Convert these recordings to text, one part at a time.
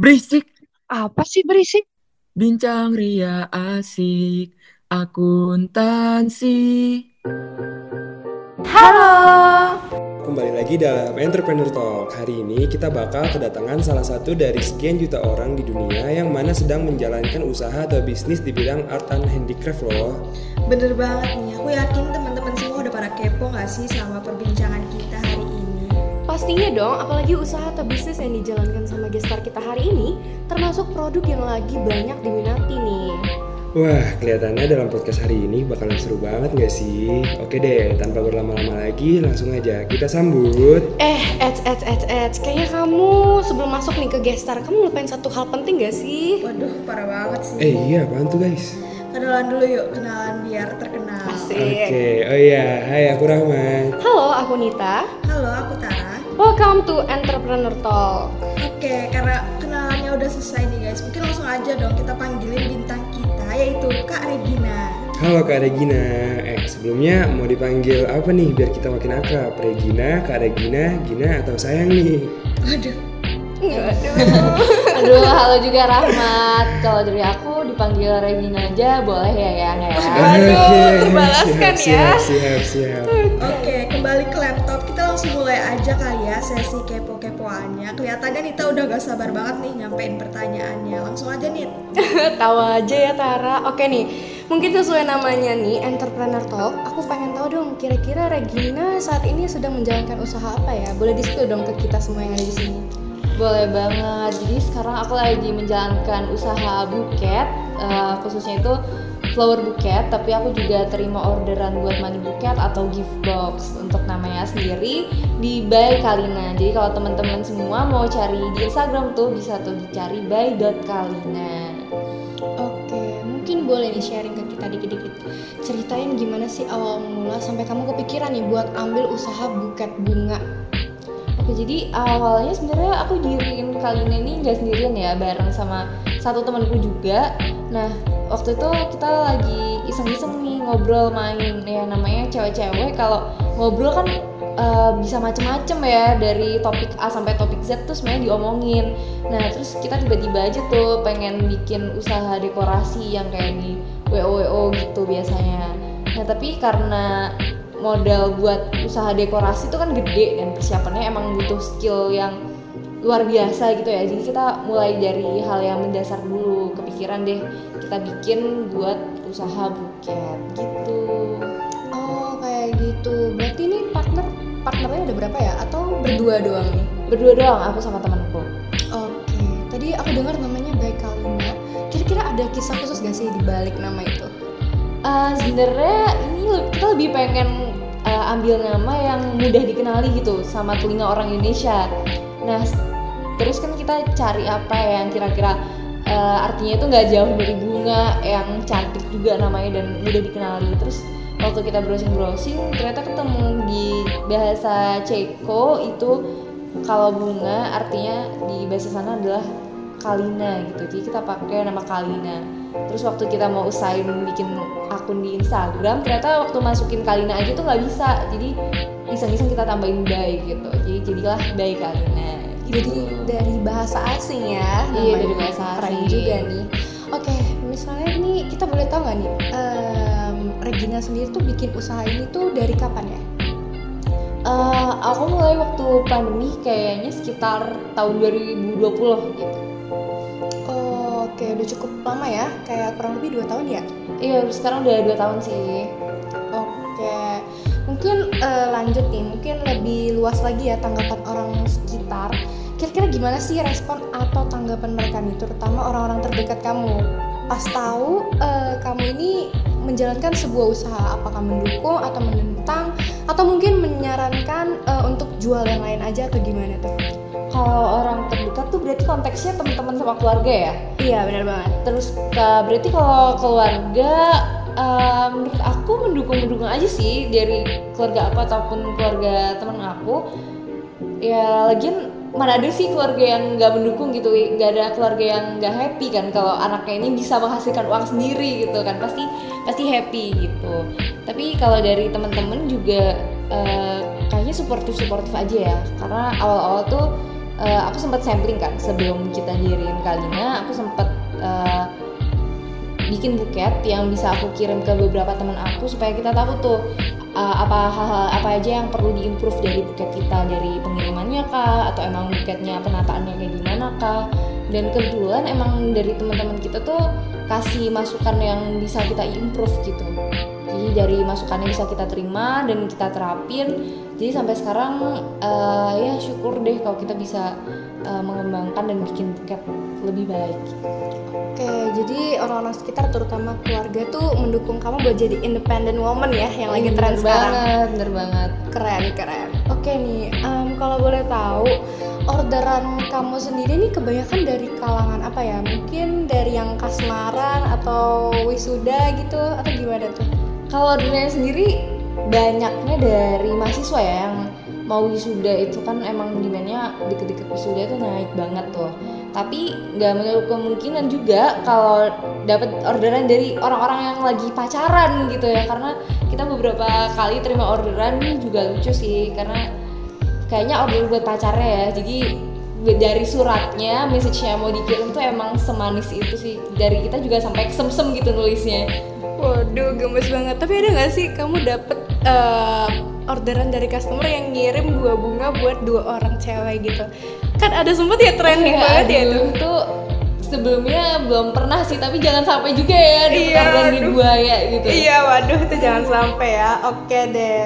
Berisik, Apa sih berisik? bincang ria asik, akuntansi. Halo. Kembali lagi dalam Entrepreneur Talk. Hari ini kita bakal kedatangan salah satu dari sekian juta orang di dunia yang mana sedang menjalankan usaha atau bisnis di bidang art and handicraft loh. Bener banget nih, aku yakin teman-teman semua udah pada kepo gak sih sama perbincangan kita hari ini? Pastinya dong, apalagi usaha atau bisnis yang dijalankan sama gestar kita hari ini termasuk produk yang lagi banyak diminati nih. Wah, kelihatannya dalam podcast hari ini bakalan seru banget gak sih? Oke deh, tanpa berlama-lama lagi, langsung aja kita sambut. Eh, eds, eds, eds, eds, kayaknya kamu sebelum masuk nih ke gestar, kamu lupain satu hal penting gak sih? Waduh, parah banget sih. Eh iya, apaan tuh guys? Kenalan dulu yuk, kenalan biar terkenal. Asik. Oke, oh iya, hai aku Rahmat. Halo, aku Nita. Halo, aku Tara. Welcome to Entrepreneur Talk. Oke, karena kenalannya udah selesai nih guys, mungkin langsung aja dong kita panggilin bintang kita, yaitu Kak Regina. Halo Kak Regina. Eh, sebelumnya mau dipanggil apa nih biar kita makin akrab? Regina, Kak Regina, Gina atau sayang nih? Waduh, Aduh, halo juga Rahmat. Kalau dari aku dipanggil Regina aja boleh ya yang ya. Aduh, terbalaskan siap, ya. Siap, siap, siap. Oke, kembali ke laptop. Langsung mulai aja kali ya sesi kepo-kepoannya. Kelihatannya Nita udah gak sabar banget nih nyampein pertanyaannya. Langsung aja Nit. Tawa aja ya Tara. Oke nih, mungkin sesuai namanya nih Entrepreneur Talk. Aku pengen tahu dong, kira-kira Regina saat ini sedang menjalankan usaha apa ya? Boleh di dong ke kita semua yang ada di sini. Boleh banget. Jadi sekarang aku lagi menjalankan usaha buket, eh, khususnya itu flower buket. Tapi aku juga terima orderan buat money buket atau gift box untuk namanya sendiri di by Kalina. Jadi kalau teman-teman semua mau cari di Instagram tuh bisa tuh dicari by.kalina. Oke, mungkin boleh nih sharing ke kita dikit-dikit. Ceritain gimana sih awal mula sampai kamu kepikiran nih buat ambil usaha buket bunga. Oke, jadi awalnya sebenarnya aku diriin kali ini nggak sendirian ya, bareng sama satu temanku juga. Nah, waktu itu kita lagi iseng-iseng nih ngobrol main ya namanya cewek-cewek kalau ngobrol kan eh, bisa macem-macem ya dari topik A sampai topik Z tuh sebenarnya diomongin. Nah, terus kita tiba-tiba aja tuh pengen bikin usaha dekorasi yang kayak di WO WO gitu biasanya. Nah, tapi karena modal buat usaha dekorasi itu kan gede dan persiapannya emang butuh skill yang luar biasa gitu ya jadi kita mulai dari hal yang mendasar dulu kepikiran deh kita bikin buat usaha buket gitu Oh, kayak gitu. Berarti ini partner partnernya ada berapa ya? Atau berdua doang nih? berdua doang aku sama temanku Oke, tadi aku dengar namanya Baik Kalina. Kira-kira ada kisah khusus gak sih di balik nama itu? Eh, sebenarnya ini kita lebih pengen eh, ambil nama yang mudah dikenali gitu sama telinga orang Indonesia. Nah, terus kan kita cari apa ya yang kira-kira eh, artinya itu nggak jauh dari bunga, yang cantik juga namanya dan mudah dikenali. Terus waktu kita browsing-browsing ternyata ketemu di bahasa Ceko itu kalau bunga artinya di bahasa sana adalah Kalina gitu. Jadi kita pakai nama Kalina. Terus waktu kita mau usahain bikin akun di Instagram, ternyata waktu masukin Kalina aja tuh nggak bisa. Jadi iseng-iseng kita tambahin Bay gitu. Jadi jadilah Bay Kalina. Jadi Gitu. dari bahasa asing ya? Iya, dari bahasa Keren asing. juga nih. Oke, misalnya nih kita boleh tahu nggak nih, em, Regina sendiri tuh bikin usaha ini tuh dari kapan ya? Eh, aku mulai waktu pandemi kayaknya sekitar tahun 2020 gitu. Oh, Oke, udah cukup lama ya, kayak kurang lebih dua tahun ya? Iya, sekarang udah dua tahun sih. Mungkin eh, lanjut nih, mungkin lebih luas lagi ya tanggapan orang sekitar. Kira-kira gimana sih respon atau tanggapan mereka nih, terutama orang-orang terdekat kamu? Pas tahu eh, kamu ini menjalankan sebuah usaha, apakah mendukung atau menentang, atau mungkin menyarankan eh, untuk jual yang lain aja atau gimana tuh? Kalau orang terdekat tuh berarti konteksnya teman-teman sama keluarga ya. Iya, benar banget. Terus berarti kalau keluarga eh, menurut aku mendukung-mendukung aja sih dari keluarga apa ataupun keluarga teman aku. Ya lagian mana ada sih keluarga yang nggak mendukung gitu. Nggak ada keluarga yang nggak happy kan kalau anaknya ini bisa menghasilkan uang sendiri gitu kan. Pasti pasti happy gitu. Tapi kalau dari teman-teman juga eh, kayaknya suportif aja ya. Karena awal-awal tuh uh, aku sempat sampling kan sebelum kita diriin Kalina aku sempat uh, bikin buket yang bisa aku kirim ke beberapa teman aku supaya kita tahu tuh uh, apa hal-hal apa aja yang perlu diimprove dari buket kita dari pengirimannya kah atau emang buketnya penataannya kayak gimana kah. Dan kebetulan emang dari teman-teman kita tuh kasih masukan yang bisa kita improve gitu jadi dari masukannya bisa kita terima dan kita terapin jadi sampai sekarang uh, ya syukur deh kalau kita bisa uh, mengembangkan dan bikin buket lebih baik Oke, jadi orang-orang sekitar terutama keluarga tuh mendukung kamu buat jadi independent woman ya yang lagi tren bener sekarang. banget bener banget Keren, keren. Oke nih, em, kalau boleh tahu orderan kamu sendiri nih kebanyakan dari kalangan apa ya? Mungkin dari yang kasmaran atau wisuda gitu atau gimana tuh? Kalau orderannya sendiri banyaknya dari mahasiswa ya yang mau wisuda itu kan emang demandnya deket-deket wisuda itu naik banget tuh. Tapi nggak menutup kemungkinan juga kalau dapat orderan dari orang-orang yang lagi pacaran gitu ya. Karena kita beberapa kali terima orderan nih juga lucu sih karena kayaknya order buat pacarnya ya. Jadi dari suratnya message yang mau dikirim tuh emang semanis itu sih. Dari kita juga sampai kesemsem gitu nulisnya Waduh, gemes banget. Tapi ada nggak sih kamu dapet eh, orderan dari customer yang ngirim dua bunga buat dua orang cewek gitu? Kan ada sempet ya trending Iya, banget ya tuh. itu sebelumnya belum pernah sih tapi jangan sampai juga ya di Iya, orderan di aduh. buaya gitu Iya, waduh itu jangan sampai ya. Oke deh.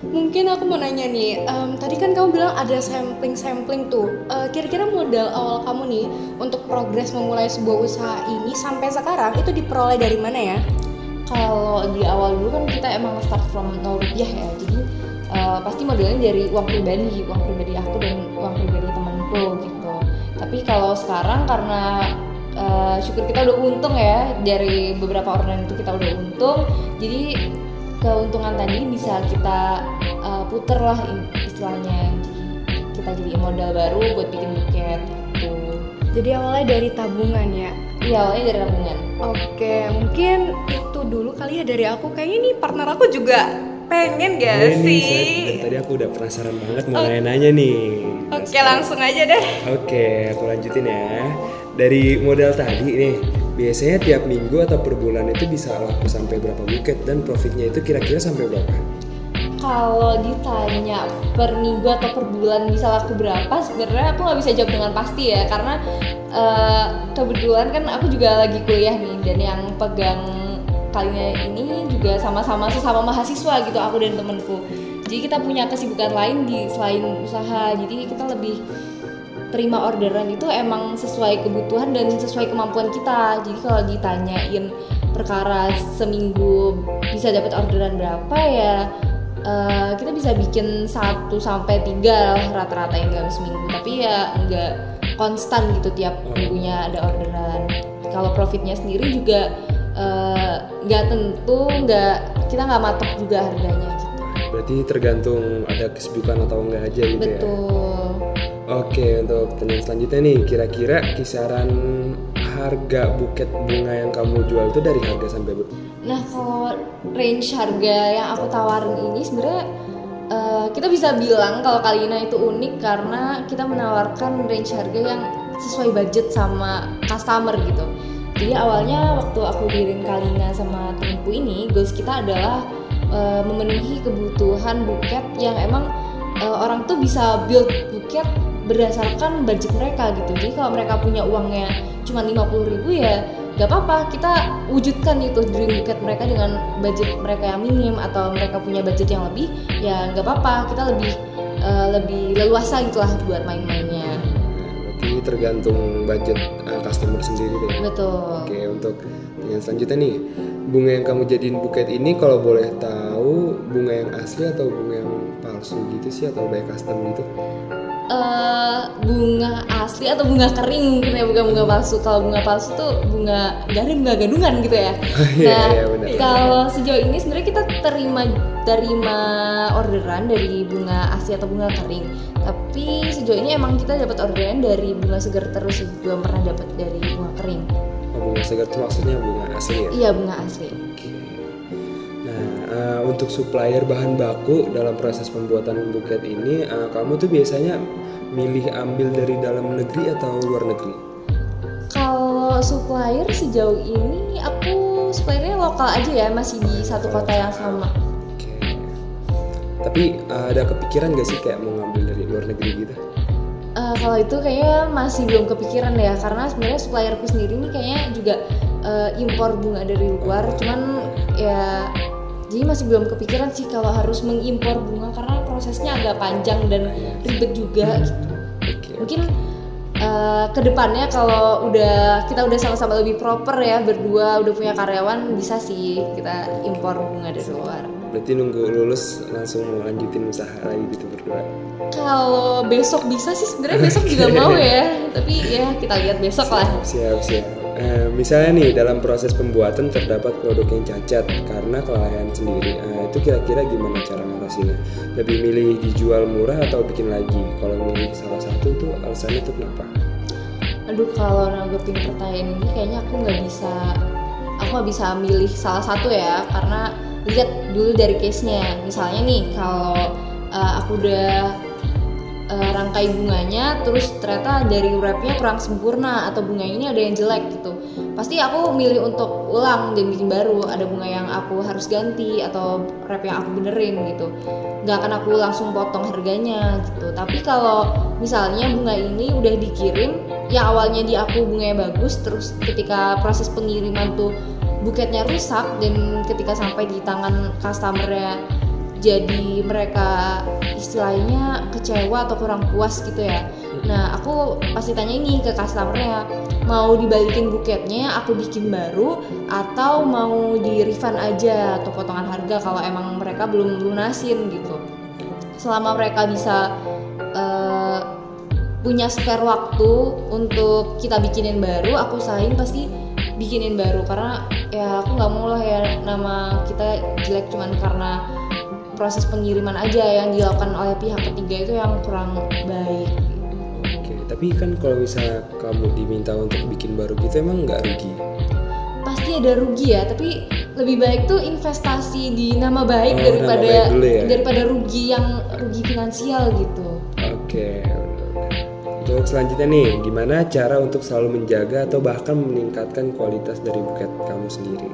Mungkin aku mau nanya nih, em, tadi kan kamu bilang ada sampling-sampling tuh. Eh, Kira-kira modal awal kamu nih untuk progres memulai sebuah usaha ini sampai sekarang itu diperoleh dari mana ya? Kalau di awal dulu kan kita emang start from nol rupiah ya. Jadi eh, pasti modelnya dari uang pribadi uang pribadi aku dan uang pribadi temanku gitu. Tapi kalau sekarang karena eh, syukur kita udah untung ya dari beberapa orderan itu kita udah untung. Jadi keuntungan tadi bisa kita eh, puter lah istilahnya. Jadi kita jadi modal baru buat bikin buket gitu. Jadi awalnya dari tabungan ya. Iya awalnya dari tabungan Oke, mungkin itu dulu kali ya dari aku. Kayaknya nih partner aku juga pengen gak Ini sih? saya- dari tadi aku udah penasaran banget mau nanya-nanya nih. Oke, langsung aja deh. Oke, aku lanjutin ya. Dari modal tadi nih, biasanya tiap minggu atau per bulan itu bisa laku sampai berapa buket dan profitnya itu kira-kira sampai berapa? Kalau ditanya per minggu atau per bulan bisa laku berapa, sebenarnya aku nggak bisa jawab dengan pasti ya, karena eh, kebetulan kan aku juga lagi kuliah nih, dan yang pegang kalinya ini juga sama-sama sesama mahasiswa gitu aku dan temenku. Jadi kita punya kesibukan lain di selain usaha, jadi kita lebih terima orderan itu emang sesuai kebutuhan dan sesuai kemampuan kita. Jadi kalau ditanyain perkara seminggu bisa dapat orderan berapa ya eh, kita bisa bikin 1 sampai 3 lah rata-rata yang dalam seminggu. Tapi ya nggak konstan gitu tiap minggunya ada orderan. Kalau profitnya sendiri juga eh, nggak tentu, nggak kita nggak matok juga harganya gitu. Berarti tergantung ada kesibukan atau enggak aja gitu ya. Betul. Oke, untuk pertanyaan selanjutnya nih, kira-kira kisaran harga buket bunga yang kamu jual itu dari harga sampai ber- Nah kalau range harga yang aku tawarin ini sebenarnya eh, kita bisa bilang kalau Kalina itu unik karena kita menawarkan range harga yang sesuai budget sama customer gitu. Jadi awalnya waktu aku dirin Kalina sama temanku ini, goals kita adalah eh, memenuhi kebutuhan buket yang emang eh, orang tuh bisa build buket berdasarkan budget mereka gitu. Jadi kalau mereka punya uangnya cuma 50.000 ribu ya gak apa-apa kita wujudkan itu dream buket mereka dengan budget mereka yang minim atau mereka punya budget yang lebih ya nggak apa-apa kita lebih eh, lebih leluasa gitu lah buat main-mainnya Berarti tergantung budget uh, customer sendiri deh. betul Oke, untuk yang selanjutnya nih, bunga yang kamu jadiin buket ini kalau boleh tahu bunga yang asli atau bunga yang palsu gitu sih atau by custom gitu? Eh bunga asli atau bunga kering mungkin ya bukan bunga palsu. Kalau bunga palsu tuh bunga garing bunga gadungan gitu ya. Iya, nah iya, benar. kalau sejauh ini sebenarnya kita terima terima orderan dari bunga asli atau bunga kering. Tapi sejauh ini emang kita dapat orderan dari bunga segar terus sih belum pernah dapat dari bunga kering. Oh, bunga segar itu maksudnya bunga asli ya? iya bunga asli Eh, untuk supplier bahan baku dalam proses pembuatan buket ini, eh, kamu tuh biasanya milih ambil dari dalam negeri atau luar negeri? Kalau supplier sejauh ini aku suppliernya lokal aja ya, masih di satu kota yang sama. Oke. Tapi eh, ada kepikiran gak sih kayak mau ngambil dari luar negeri gitu? Eh, kalau itu kayaknya masih belum kepikiran ya, karena sebenarnya supplierku sendiri ini kayaknya juga eh, impor bunga dari luar, cuman ya jadi masih belum kepikiran sih kalau harus mengimpor bunga karena prosesnya agak panjang dan ribet juga gitu. Oke. Mungkin eh, ke depannya kalau udah kita udah sama-sama lebih proper ya berdua udah punya karyawan bisa sih kita impor bunga dari luar. Berarti nunggu lulus langsung mau lanjutin usaha lagi gitu berdua. Kalau besok bisa sih sebenarnya besok juga mau ya, tapi ya kita lihat besok lah. Siap siap. Eh, misalnya nih dalam proses pembuatan terdapat produk yang cacat karena kelalaian sendiri. Eh, itu kira-kira gimana cara ngatasinnya? Lebih milih dijual murah atau bikin lagi? Kalau milih salah satu tuh alasannya tuh kenapa? Aduh kalau nanggepin pertanyaan ini kayaknya aku nggak bisa aku nggak bisa milih salah satu ya karena lihat dulu dari case-nya. Misalnya nih kalau uh, aku udah uh, rangkai bunganya terus ternyata dari wrapnya kurang sempurna atau bunga ini ada yang jelek gitu. Pasti aku milih untuk ulang dan bikin baru. Ada bunga yang aku harus ganti atau wrap yang aku benerin gitu. Nggak akan aku langsung potong harganya gitu. Tapi kalau misalnya bunga ini udah dikirim yang awalnya di aku bunganya bagus terus ketika proses pengiriman tuh buketnya rusak dan ketika sampai di tangan customernya jadi mereka istilahnya kecewa atau kurang puas gitu ya. Nah aku pasti tanya ini ke customernya mau dibalikin buketnya aku bikin baru atau mau di refund aja atau potongan harga kalau emang mereka belum lunasin gitu. Selama mereka bisa eh, punya spare waktu untuk kita bikinin baru aku usahain pasti bikinin baru. Karena ya aku nggak mau lah ya nama kita jelek cuman karena proses pengiriman aja yang dilakukan oleh pihak ketiga itu yang kurang baik Oke, tapi kan kalau misalnya kamu diminta untuk bikin baru gitu emang nggak rugi? pasti ada rugi ya tapi lebih baik tuh investasi di nama baik Oh, daripada nama baik dulu ya. daripada rugi yang rugi finansial gitu Oke. Untuk selanjutnya nih, gimana cara untuk selalu menjaga atau bahkan meningkatkan kualitas dari buket kamu sendiri?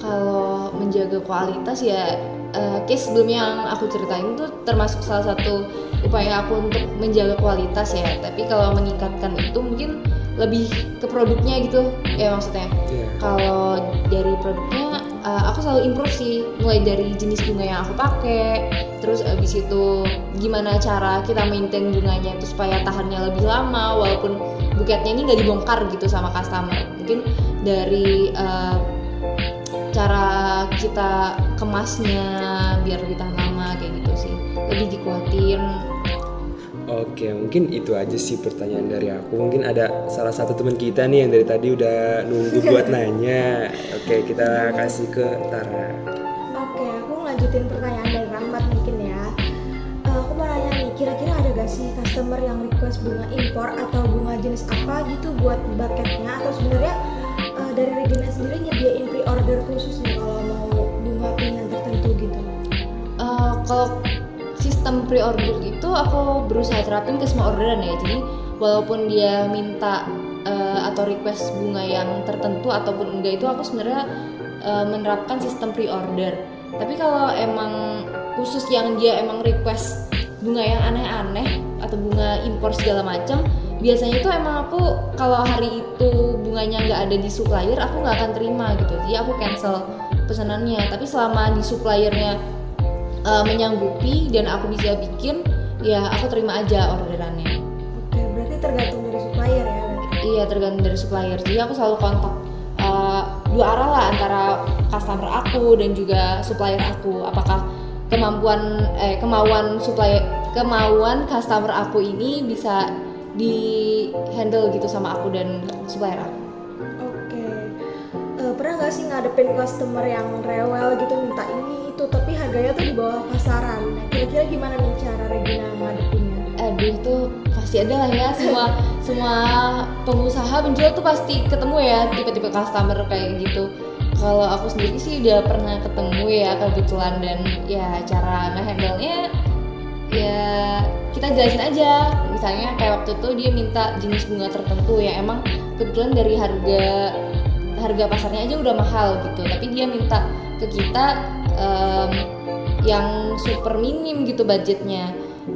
kalau menjaga kualitas ya eh, case sebelumnya yang aku ceritain itu termasuk salah satu upaya aku untuk menjaga kualitas ya. Tapi kalau meningkatkan itu mungkin lebih ke produknya gitu ya maksudnya. Iya. kalau dari produknya eh, aku selalu improve sih. Mulai dari jenis bunga yang aku pakai terus abis itu gimana cara kita maintain bunganya itu supaya tahannya lebih lama walaupun buketnya ini nggak dibongkar gitu sama customer. Mungkin dari eh, cara kita kemasnya biar lebih tahan lama kayak gitu sih lebih dikuatin Oke, mungkin itu aja sih pertanyaan dari aku. Mungkin ada salah satu teman kita nih yang dari tadi udah nunggu buat nanya. Oke, kita kasih ke Tara. Oke, aku lanjutin pertanyaan dari Rahmat mungkin ya. Eh, aku mau nanya nih, kira-kira ada gak sih customer yang request bunga impor atau bunga jenis apa gitu buat bucketnya? Atau sebenarnya eh, dari sendiri nyediain pre-order khusus nih kalau mau bunga pilihan tertentu gitu? Eh, kalau sistem pre-order itu aku berusaha terapin ke semua orderan ya jadi walaupun dia minta eh, atau request bunga yang tertentu ataupun enggak itu aku sebenarnya eh, menerapkan sistem pre-order tapi kalau emang khusus yang dia emang request bunga yang aneh-aneh atau bunga impor segala macam biasanya itu emang aku kalau hari itu bunganya nggak ada di supplier aku nggak akan terima gitu. Jadi aku cancel pesanannya. Tapi selama di suppliernya uh, menyanggupi dan aku bisa bikin ya aku terima aja orderannya. Oke, berarti tergantung dari supplier ya. iya tergantung dari supplier. Jadi aku selalu kontak uh, dua arah lah antara customer aku dan juga supplier aku. Apakah kemampuan eh kemauan supplier kemauan customer aku ini bisa di handle gitu sama aku dan supplier aku Oke, Eh, pernah nggak sih ngadepin customer yang rewel gitu minta ini itu tapi harganya tuh di bawah pasaran. Nah, kira-kira gimana nih cara Regina ngadepinnya? aduh itu pasti ada lah ya semua semua pengusaha penjual tuh pasti ketemu ya tipe-tipe customer kayak gitu kalau aku sendiri sih udah pernah ketemu ya kebetulan dan ya cara ngehandle-nya ya kita jelasin aja. Misalnya kayak waktu itu dia minta jenis bunga tertentu ya. Emang kebetulan dari harga harga pasarnya aja udah mahal gitu. Tapi dia minta ke kita em, yang super minim gitu budgetnya.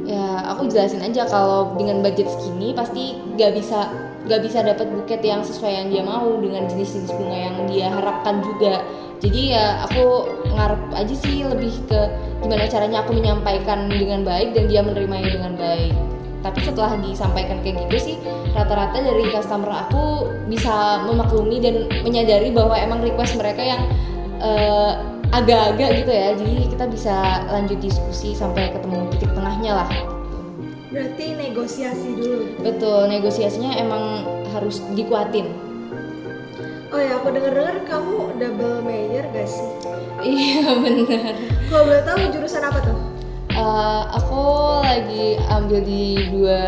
Ya aku jelasin aja kalau dengan budget segini pasti gak bisa gak bisa dapat buket yang sesuai yang dia mau dengan jenis-jenis bunga yang dia harapkan juga jadi ya aku ngarep aja sih lebih ke gimana caranya aku menyampaikan dengan baik dan dia menerimanya dengan baik. Tapi setelah disampaikan kayak gitu sih rata-rata dari customer aku bisa memaklumi dan menyadari bahwa emang request mereka yang eh, agak-agak gitu ya. Jadi kita bisa lanjut diskusi sampai ketemu titik tengahnya lah. Berarti negosiasi dulu. betul negosiasinya emang harus dikuatin Oh ya, aku denger-denger kamu double major gak sih? iya benar Kalau boleh tahu jurusan apa tuh? Eh, aku lagi ambil di dua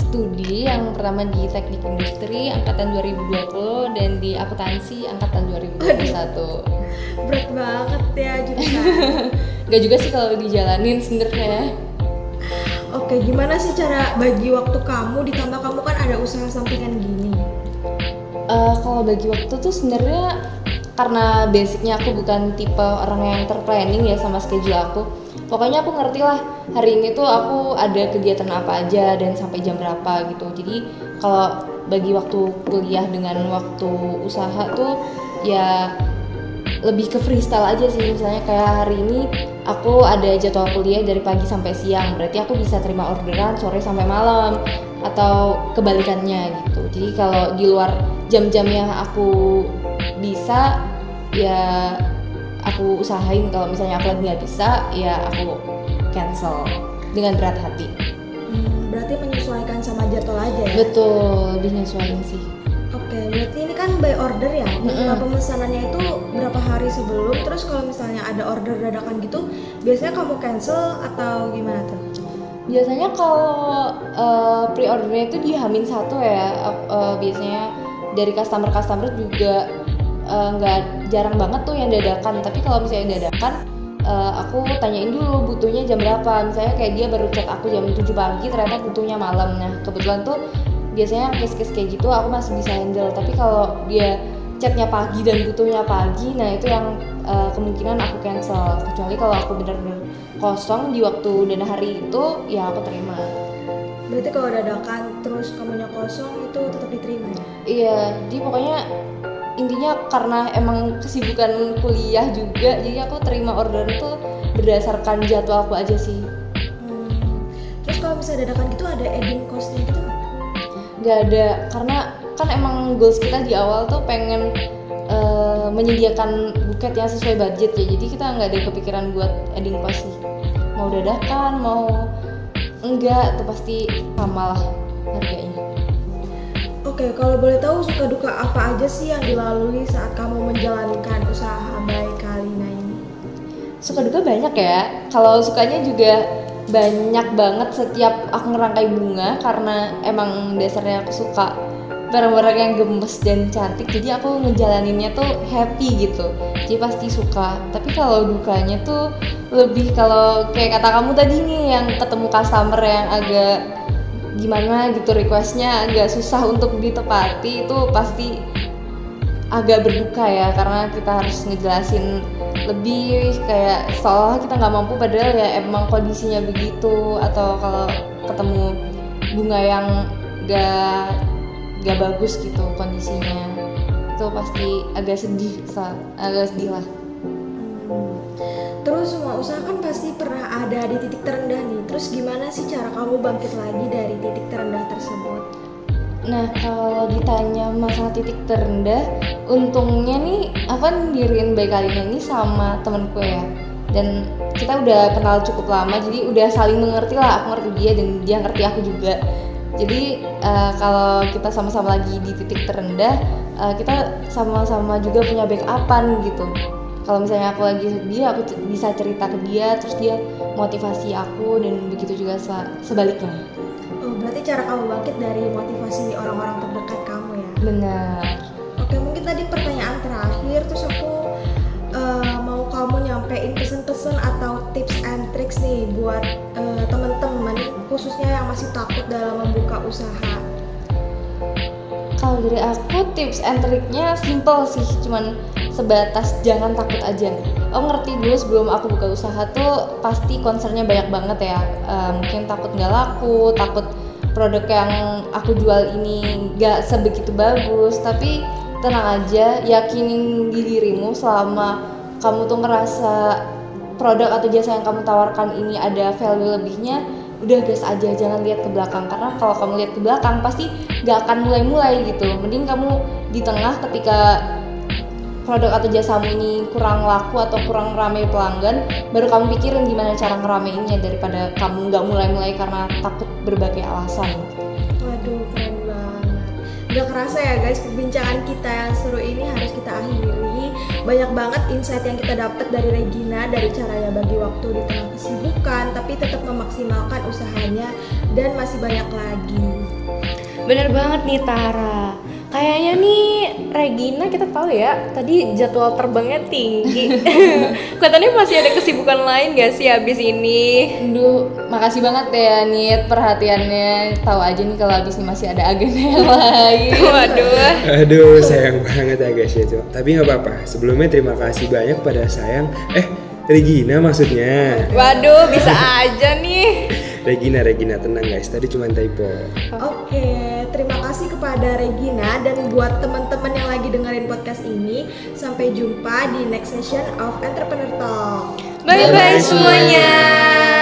studi yang pertama di teknik industri angkatan 2020 dan di akuntansi angkatan 2021 Berat banget ya jurusan. Gak juga sih kalau dijalanin sebenarnya Oke, gimana sih cara bagi waktu kamu ditambah kamu kan ada usaha sampingan gini? Eh, kalau bagi waktu tuh sebenarnya karena basicnya aku bukan tipe orang yang terplanning ya sama schedule aku. Pokoknya aku ngerti lah hari ini tuh aku ada kegiatan apa aja dan sampai jam berapa gitu. Jadi kalau bagi waktu kuliah dengan waktu usaha tuh ya lebih ke freestyle aja sih. Misalnya kayak hari ini aku ada jadwal kuliah dari pagi sampai siang berarti aku bisa terima orderan sore sampai malam atau kebalikannya gitu. Jadi kalau di luar jam-jam yang aku bisa ya aku usahain kalau misalnya aku lagi nggak bisa ya aku cancel dengan berat hati Hmm, berarti menyesuaikan sama jadwal aja ya? betul dinyesuaiin sih Oke, berarti ini kan by order ya? Nah, pemesanannya itu berapa hari sebelum? Terus kalau misalnya ada order dadakan gitu, biasanya kamu cancel atau gimana tuh? biasanya kalau eh, pre-ordernya itu di Hamin satu ya eh, biasanya dari customer-customer juga eh, nggak jarang banget tuh yang dadakan. Tapi kalau misalnya dadakan eh, aku tanyain dulu butuhnya jam berapa. Misalnya kayak dia baru chat aku jam 7 pagi ternyata butuhnya malam. Nah kebetulan tuh biasanya case-case kayak gitu aku masih bisa handle. Tapi kalau dia chatnya pagi dan butuhnya pagi nah itu yang eh, kemungkinan aku cancel. Kecuali kalau aku benar-benar kosong di waktu dan hari itu ya aku terima Berarti kalau dadakan terus kamunya kosong itu tetap diterima ya? iya jadi pokoknya intinya karena emang kesibukan kuliah juga jadi aku terima order itu berdasarkan jadwal aku aja sih Hmm. Terus kalau misalnya dadakan gitu ada adding cost-nya gitu nggak? ada karena kan emang goals kita di awal tuh pengen eh, menyediakan buket yang sesuai budget ya jadi kita nggak ada kepikiran buat adding cost sih mau dadakan mau enggak tuh pasti sama lah harganya Oke, kalau boleh tahu suka duka apa aja sih yang dilalui saat kamu menjalankan usaha baik Kalina ini? suka duka banyak ya kalau sukanya juga banyak banget setiap aku ngerangkai bunga karena emang dasarnya aku suka barang-barang yang gemes dan cantik jadi aku ngejalaninnya tuh happy gitu. Jadi pasti suka. Tapi kalau dukanya tuh lebih kalau kayak kata kamu tadi nih yang ketemu customer yang agak gimana gitu requestnya agak susah untuk ditepati itu pasti agak berduka ya. Karena kita harus ngejelasin lebih kayak seolah kita nggak mampu padahal ya emang kondisinya begitu. Atau kalau ketemu bunga yang gak gak bagus gitu kondisinya itu pasti agak sedih agak sedih lah Hmm. Terus semua usaha kan pasti pernah ada di titik terendah nih. Terus gimana sih cara kamu bangkit lagi dari titik terendah tersebut? Nah kalau ditanya masalah titik terendah, untungnya nih apa diriin baik kalinya ini sama temenku ya. Dan kita udah kenal cukup lama, jadi udah saling mengerti lah. Aku ngerti dia dan dia ngerti aku juga. Jadi eh, kalau kita sama-sama lagi di titik terendah, eh, kita sama-sama juga punya backupan gitu. Kalau misalnya aku lagi sedih, aku bisa cerita ke dia, terus dia motivasi aku dan begitu juga se- sebaliknya. Oh, berarti cara kamu bangkit dari motivasi orang-orang terdekat kamu ya? Benar. Oke, mungkin tadi pertanyaan terakhir terus aku eh, mau kamu nyampein pesan-pesan atau tips and tricks nih buat eh, teman-teman khususnya yang masih takut dalam membuka usaha. Kalau dari aku tips and triknya simple sih, cuman sebatas jangan takut aja. Oh ngerti dulu sebelum aku buka usaha tuh pasti concernnya banyak banget ya. Eh, mungkin takut nggak laku, takut produk yang aku jual ini nggak sebegitu bagus. Tapi tenang aja, yakinin di dirimu selama kamu tuh ngerasa produk atau jasa yang kamu tawarkan ini ada value lebihnya udah gas aja jangan lihat ke belakang karena kalau kamu lihat ke belakang pasti gak akan mulai-mulai gitu mending kamu di tengah ketika produk atau jasamu ini kurang laku atau kurang ramai pelanggan baru kamu pikirin gimana cara ngerameinnya daripada kamu nggak mulai-mulai karena takut berbagai alasan Waduh, keren banget. Gak kerasa ya guys, perbincangan kita yang seru ini harus kita akhiri. Banyak banget insight yang kita dapat dari Regina, dari caranya bagi waktu di tengah kesibukan, tapi tetap memaksimalkan usahanya dan masih banyak lagi. Bener banget nih Tara. Kayaknya nih Regina kita tahu ya tadi jadwal terbangnya tinggi. Kelihatannya masih ada kesibukan lain gak sih abis ini? Aduh, makasih banget ya Nit perhatiannya. Tahu aja nih kalau abis ini masih ada agenda yang lain. Waduh. Aduh, sayang banget ya guys ya. Tapi nggak apa-apa. Sebelumnya terima kasih banyak pada sayang. Eh, Regina maksudnya. Waduh, bisa aja nih. Regina, Regina tenang guys. Tadi cuma typo. Oke, terima kasih kepada Regina dan buat teman-teman yang lagi dengerin podcast ini. Sampai jumpa di next session of Entrepreneur Talk. Bye bye semuanya.